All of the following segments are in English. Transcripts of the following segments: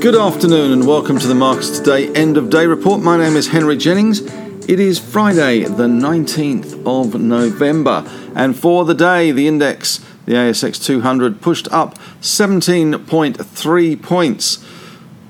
Good afternoon and welcome to the Marcus Today end of day report. My name is Henry Jennings. It is Friday, the 19th of November, and for the day, the index, the ASX 200, pushed up 17.3 points.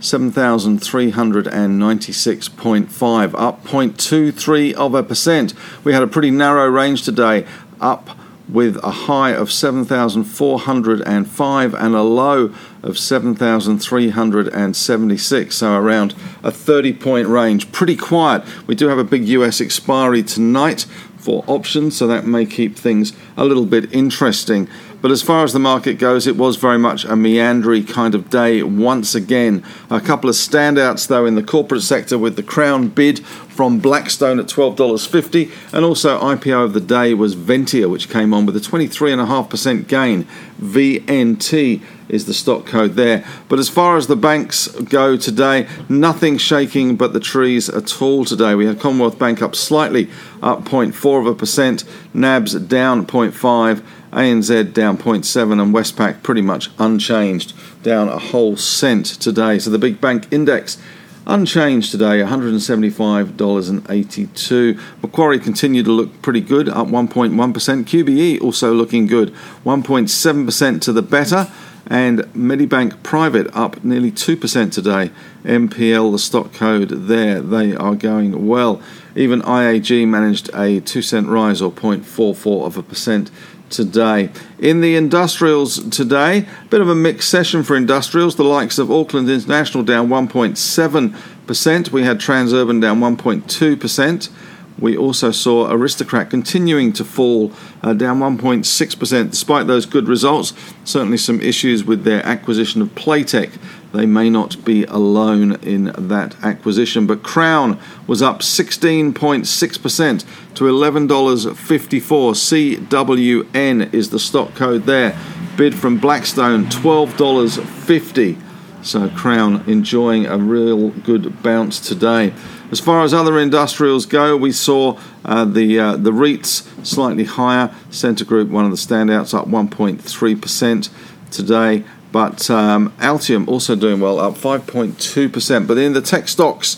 7,396.5, up 0.23 of a percent. We had a pretty narrow range today, up with a high of 7,405 and a low of 7,376, so around a 30 point range. Pretty quiet. We do have a big US expiry tonight for options, so that may keep things a little bit interesting. But as far as the market goes, it was very much a meandery kind of day once again. A couple of standouts, though, in the corporate sector with the Crown bid from Blackstone at $12.50, and also IPO of the day was Ventia, which came on with a 23.5% gain. VNT is the stock code there. But as far as the banks go today, nothing shaking but the trees at all today. We had Commonwealth Bank up slightly, up 0.4 of a percent, NABs down 0.5 ANZ down 0.7 and Westpac pretty much unchanged, down a whole cent today. So the big bank index unchanged today, $175.82. Macquarie continued to look pretty good, up 1.1%. QBE also looking good, 1.7% to the better. And Medibank Private up nearly 2% today. MPL, the stock code there, they are going well. Even IAG managed a 2 cent rise or 0.44 of a percent today. In the industrials today, a bit of a mixed session for industrials. The likes of Auckland International down 1.7%. We had Transurban down 1.2%. We also saw Aristocrat continuing to fall uh, down 1.6% despite those good results. Certainly some issues with their acquisition of Playtech. They may not be alone in that acquisition. But Crown was up 16.6% to $11.54. CWN is the stock code there. Bid from Blackstone $12.50. So Crown enjoying a real good bounce today. As far as other industrials go, we saw uh, the uh, the REITs slightly higher. Scentre Group, one of the standouts, up 1.3% today. But um, Altium also doing well, up 5.2%. But in the tech stocks,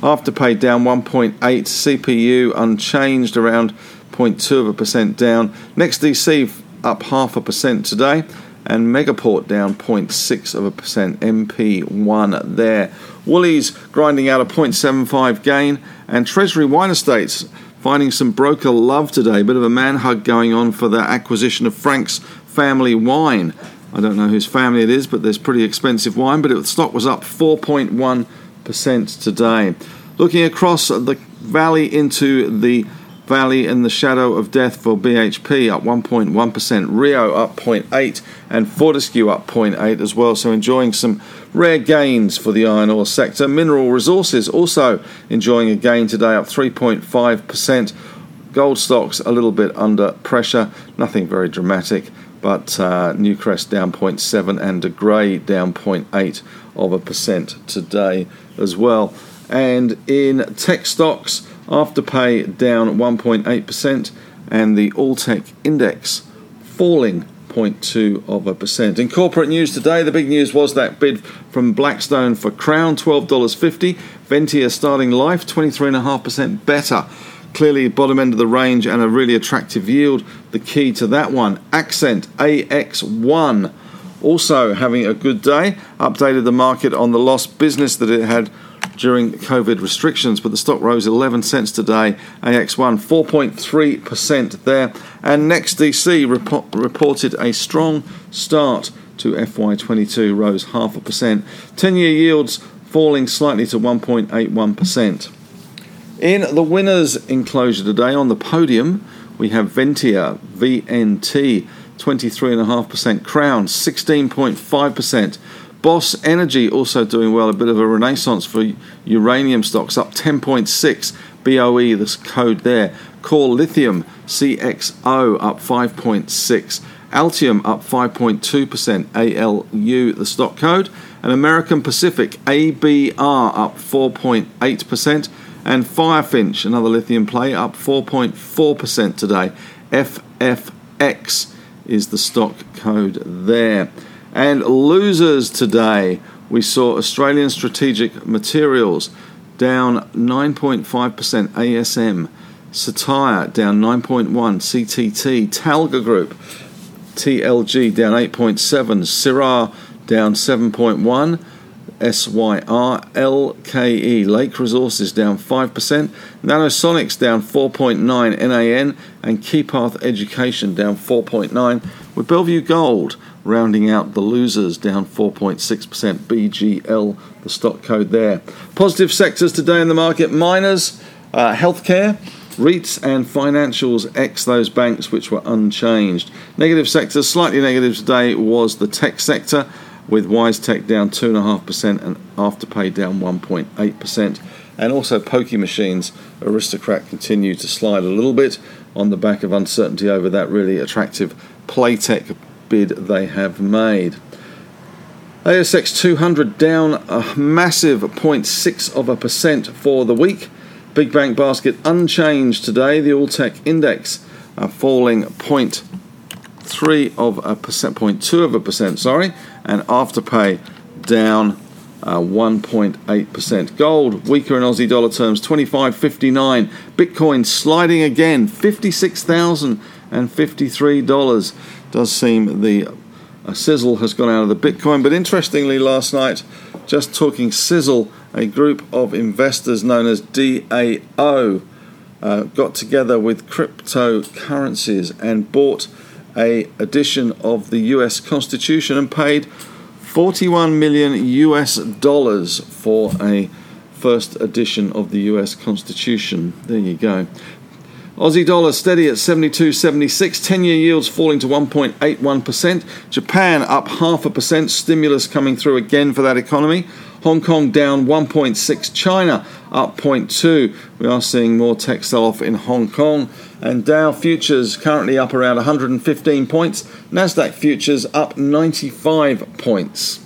Afterpay down 1.8, CPU unchanged around 0.2 of a percent down. NextDC up half a percent today and Megaport down 0.6 of a percent. MP1 there. Woolies grinding out a 0.75 gain, and Treasury Wine Estates finding some broker love today. Bit of a man hug going on for the acquisition of Frank's Family Wine. I don't know whose family it is, but there's pretty expensive wine. But the stock was up 4.1% today. Looking across the valley into the Valley in the shadow of death for BHP up 1.1%, Rio up 0.8, and Fortescue up 0.8 as well. So enjoying some rare gains for the iron ore sector. Mineral Resources also enjoying a gain today, up 3.5%. Gold stocks a little bit under pressure, nothing very dramatic, but uh, Newcrest down 0.7 and De Grey down 0.8 of a percent today as well. And in tech stocks, Afterpay down 1.8%, and the Alltech index falling 0.2 of a percent. In corporate news today, the big news was that bid from Blackstone for Crown, $12.50. Ventia starting life, 23.5% better. Clearly, bottom end of the range and a really attractive yield. The key to that one, Accent AX1, also having a good day. Updated the market on the lost business that it had during COVID restrictions, but the stock rose 11 cents today. AX1 4.3% there. And NextDC report, reported a strong start to FY22, rose half a percent. 10 year yields falling slightly to 1.81%. In the winners enclosure today on the podium, we have Ventia, VNT, 23.5%, Crown, 16.5%. Boss Energy also doing well, a bit of a renaissance for uranium stocks, up 10.6. BOE, this code there. Core Lithium, CXO, up 5.6. Altium up 5.2%, ALU, the stock code. And American Pacific, ABR, up 4.8%. And Firefinch, another lithium play, up 4.4% today. FFX is the stock code there. And losers today we saw Australian Strategic Materials down 9.5%, ASM, Cettire down 9.1, CTT, Talga Group, TLG down 8.7%; Syrah down 7.1, SYR, LKE, Lake Resources down 5%, Nanosonics down 4.9, NAN, and Keypath Education down 4.9, with Bellevue Gold rounding out the losers down 4.6%, BGL, the stock code there. Positive sectors today in the market. Miners, uh, healthcare, REITs and financials X those banks which were unchanged. Negative sectors, slightly negative today, was the tech sector with WiseTech down 2.5% and Afterpay down 1.8%. And also Pokey Machines, Aristocrat continue to slide a little bit on the back of uncertainty over that really attractive Playtech bid they have made. ASX 200 down a massive 0.6 of a percent for the week. Big Bank Basket unchanged today. The All Tech Index falling 0.3 of a percent, 0.2 of a percent, sorry, and Afterpay down uh, 1.8%. Gold weaker in Aussie dollar terms, 25.59. Bitcoin sliding again, $56,053. Does seem the a sizzle has gone out of the Bitcoin, but interestingly, last night, just talking sizzle, a group of investors known as DAO uh, got together with cryptocurrencies and bought a edition of the US Constitution and paid 41 million US dollars for a first edition of the US Constitution. There you go. Aussie dollar steady at 72.76, 10 year yields falling to 1.81%. Japan up half a percent, stimulus coming through again for that economy. Hong Kong down 1.6, China up 0.2. We are seeing more tech sell off in Hong Kong. And Dow futures currently up around 115 points. Nasdaq futures up 95 points.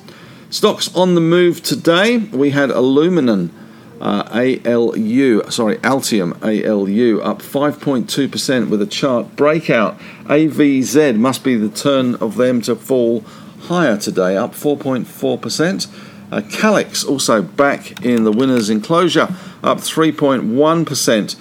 Stocks on the move today. We had Aluminum uh, ALU, sorry, Altium ALU up 5.2% with a chart breakout. AVZ must be the turn of them to fall higher today, up 4.4%. Uh, Calix also back in the winner's enclosure, up 3.1%,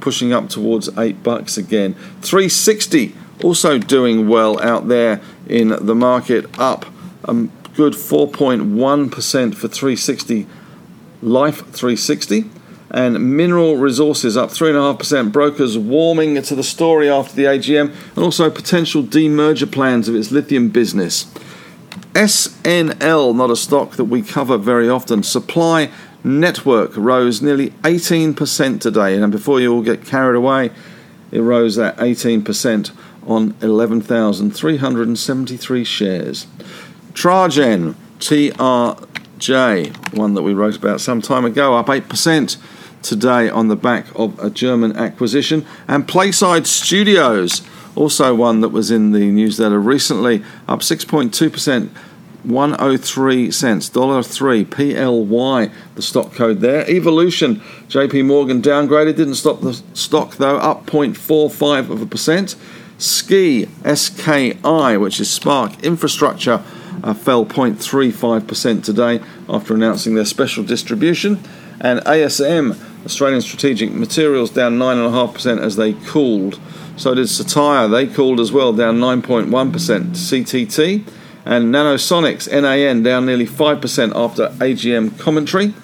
pushing up towards 8 bucks again. 360 also doing well out there in the market, up a good 4.1% for 360 Life 360 and Mineral Resources up 3.5%. Brokers warming to the story after the AGM and also potential demerger plans of its lithium business. SNL, not a stock that we cover very often. Supply Network rose nearly 18% today. And before you all get carried away, it rose at 18% on 11,373 shares. Trajan, TRJ, one that we wrote about some time ago, up 8% today on the back of a German acquisition. And Playside Studios also one that was in the newsletter recently, up 6.2%. 103 cents, dollar three, PLY, the stock code there. Evolution, JP Morgan downgraded, didn't stop the stock though, up 0.45 of a percent. Ski, SKI, which is Spark Infrastructure, uh, fell 0.35% today after announcing their special distribution. And ASM, Australian Strategic Materials, down 9.5% as they cooled. So did Cettire, they cooled as well, down 9.1%. CTT and Nanosonics, NAN, down nearly 5% after AGM commentary.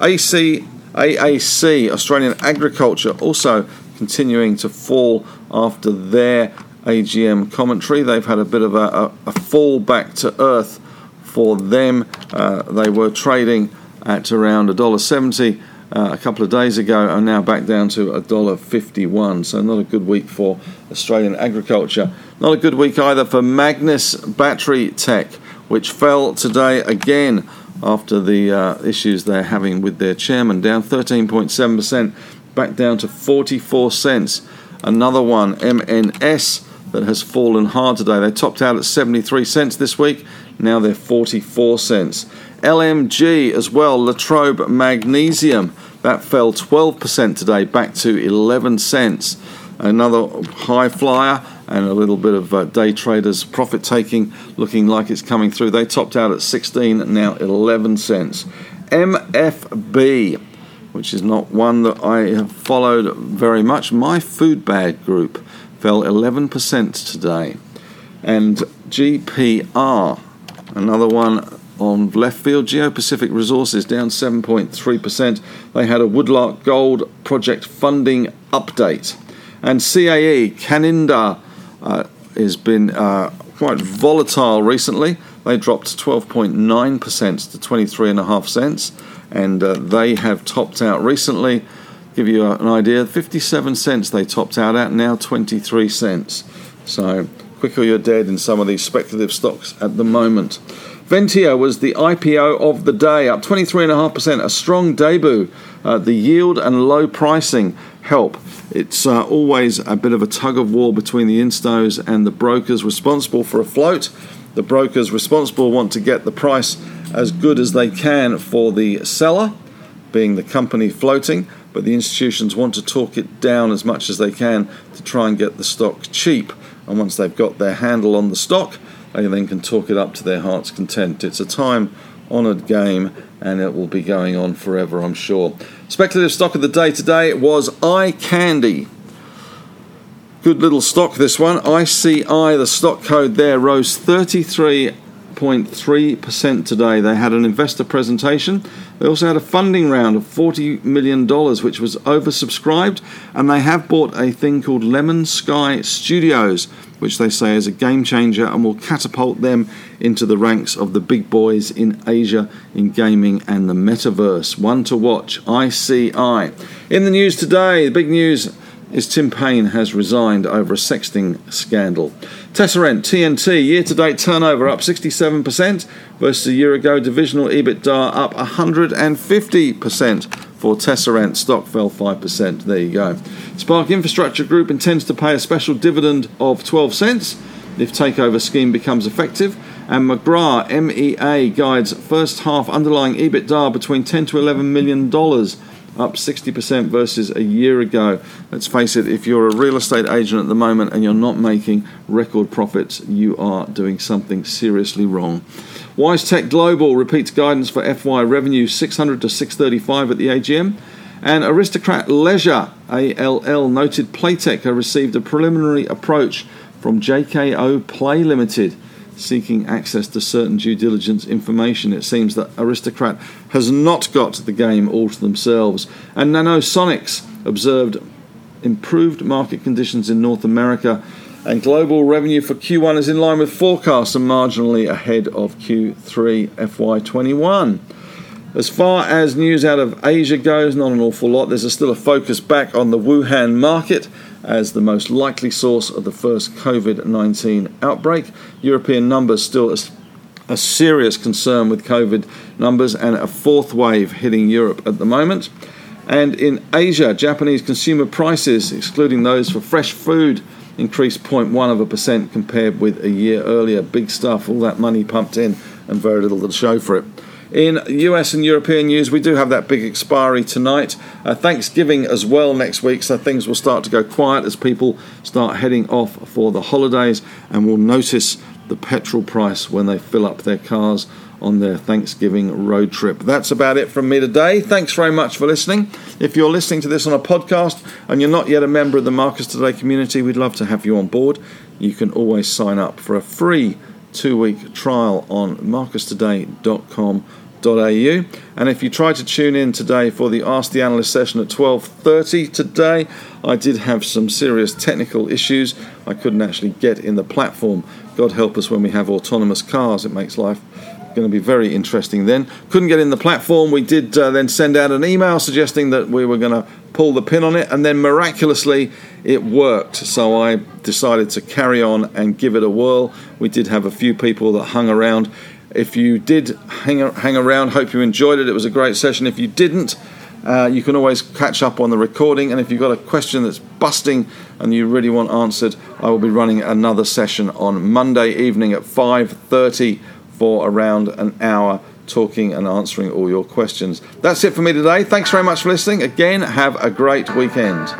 AC, AAC, Australian Agriculture, also continuing to fall after their AGM commentary. They've had a bit of a, a, a fall back to earth for them. Uh, they were trading at around $1.70 uh, a couple of days ago and now back down to $1.51. So, not a good week for Australian agriculture. Not a good week either for Magnis Battery Tech, which fell today again after the uh, issues they're having with their chairman, down 13.7%, back down to 44 cents. Another one, MNS, that has fallen hard today. They topped out at 73 cents this week, now they're 44 cents. LMG as well, Latrobe Magnesium, that fell 12% today, back to 11 cents. Another high flyer, and a little bit of uh, day traders profit taking looking like it's coming through. They topped out at 16, now 11 cents. MFB, which is not one that I have followed very much. My food bag group fell 11% today. And GPR, another one on left field. Geopacific Resources down 7.3%. They had a Woodlark Gold project funding update. And CAE, Cannindah, uh, has been uh, quite volatile recently. They dropped 12.9% to 23.5 cents, and uh, they have topped out recently. Give you an idea, 57 cents they topped out at, now 23 cents. So, quicker you're dead in some of these speculative stocks at the moment. Ventia was the IPO of the day, up 23.5%, a strong debut. Uh, the yield and low pricing help. It's uh, always a bit of a tug of war between the instos and the brokers responsible for a float. The brokers responsible want to get the price as good as they can for the seller, being the company floating, but the institutions want to talk it down as much as they can to try and get the stock cheap. And once they've got their handle on the stock, they then can talk it up to their heart's content. It's a time honoured game and it will be going on forever, I'm sure. Speculative stock of the day today was iCandy. Good little stock, this one. ICI, the stock code there, rose 33 6.3% today. They had an investor presentation. They also had a funding round of $40 million, which was oversubscribed. And they have bought a thing called Lemon Sky Studios, which they say is a game changer and will catapult them into the ranks of the big boys in Asia in gaming and the metaverse. One to watch, ICI. In the news today, the big news is Tim Paine has resigned over a sexting scandal. Tesserent TNT year to date turnover up 67% versus a year ago. Divisional EBITDA up 150% for Tesserent. Stock fell 5%. There you go. Spark Infrastructure Group intends to pay a special dividend of 12 cents if takeover scheme becomes effective. And McGrath MEA guides first half underlying EBITDA between 10 to 11 million dollars up 60% versus a year ago. Let's face it, if you're a real estate agent at the moment and you're not making record profits, you are doing something seriously wrong. WiseTech Global repeats guidance for FY revenue 600 to 635 at the AGM. And Aristocrat Leisure, ALL, noted Playtech received a preliminary approach from JKO Play Limited seeking access to certain due diligence information. It seems that Aristocrat has not got the game all to themselves. And Nanosonics observed improved market conditions in North America. And global revenue for Q1 is in line with forecasts and marginally ahead of Q3 FY21. As far as news out of Asia goes, not an awful lot. There's still a focus back on the Wuhan market as the most likely source of the first COVID 19 outbreak. European numbers still a, a serious concern with COVID numbers and a fourth wave hitting Europe at the moment. And in Asia, Japanese consumer prices, excluding those for fresh food, increased 0.1 of a percent compared with a year earlier. Big stuff, all that money pumped in, and very little to show for it. In US and European news, we do have that big expiry tonight. Uh, Thanksgiving as well next week, so things will start to go quiet as people start heading off for the holidays, and will notice the petrol price when they fill up their cars on their Thanksgiving road trip. That's about it from me today. Thanks very much for listening. If you're listening to this on a podcast and you're not yet a member of the Marcus Today community, we'd love to have you on board. You can always sign up for a free two week trial on marcustoday.com and if you try to tune in today for the Ask the Analyst session at 12:30 today, I did have some serious technical issues. I couldn't actually get in the platform. God help us when we have autonomous cars. It makes life going to be very interesting then. Couldn't get in the platform. We did uh, then send out an email suggesting that we were going to pull the pin on it, and then miraculously it worked. So I decided to carry on and give it a whirl. We did have a few people that hung around. If you did hang, hang around, hope you enjoyed it. It was a great session. If you didn't, uh, you can always catch up on the recording. And if you've got a question that's busting and you really want answered, I will be running another session on Monday evening at 5:30 for around an hour talking and answering all your questions. That's it for me today. Thanks very much for listening. Again, have a great weekend.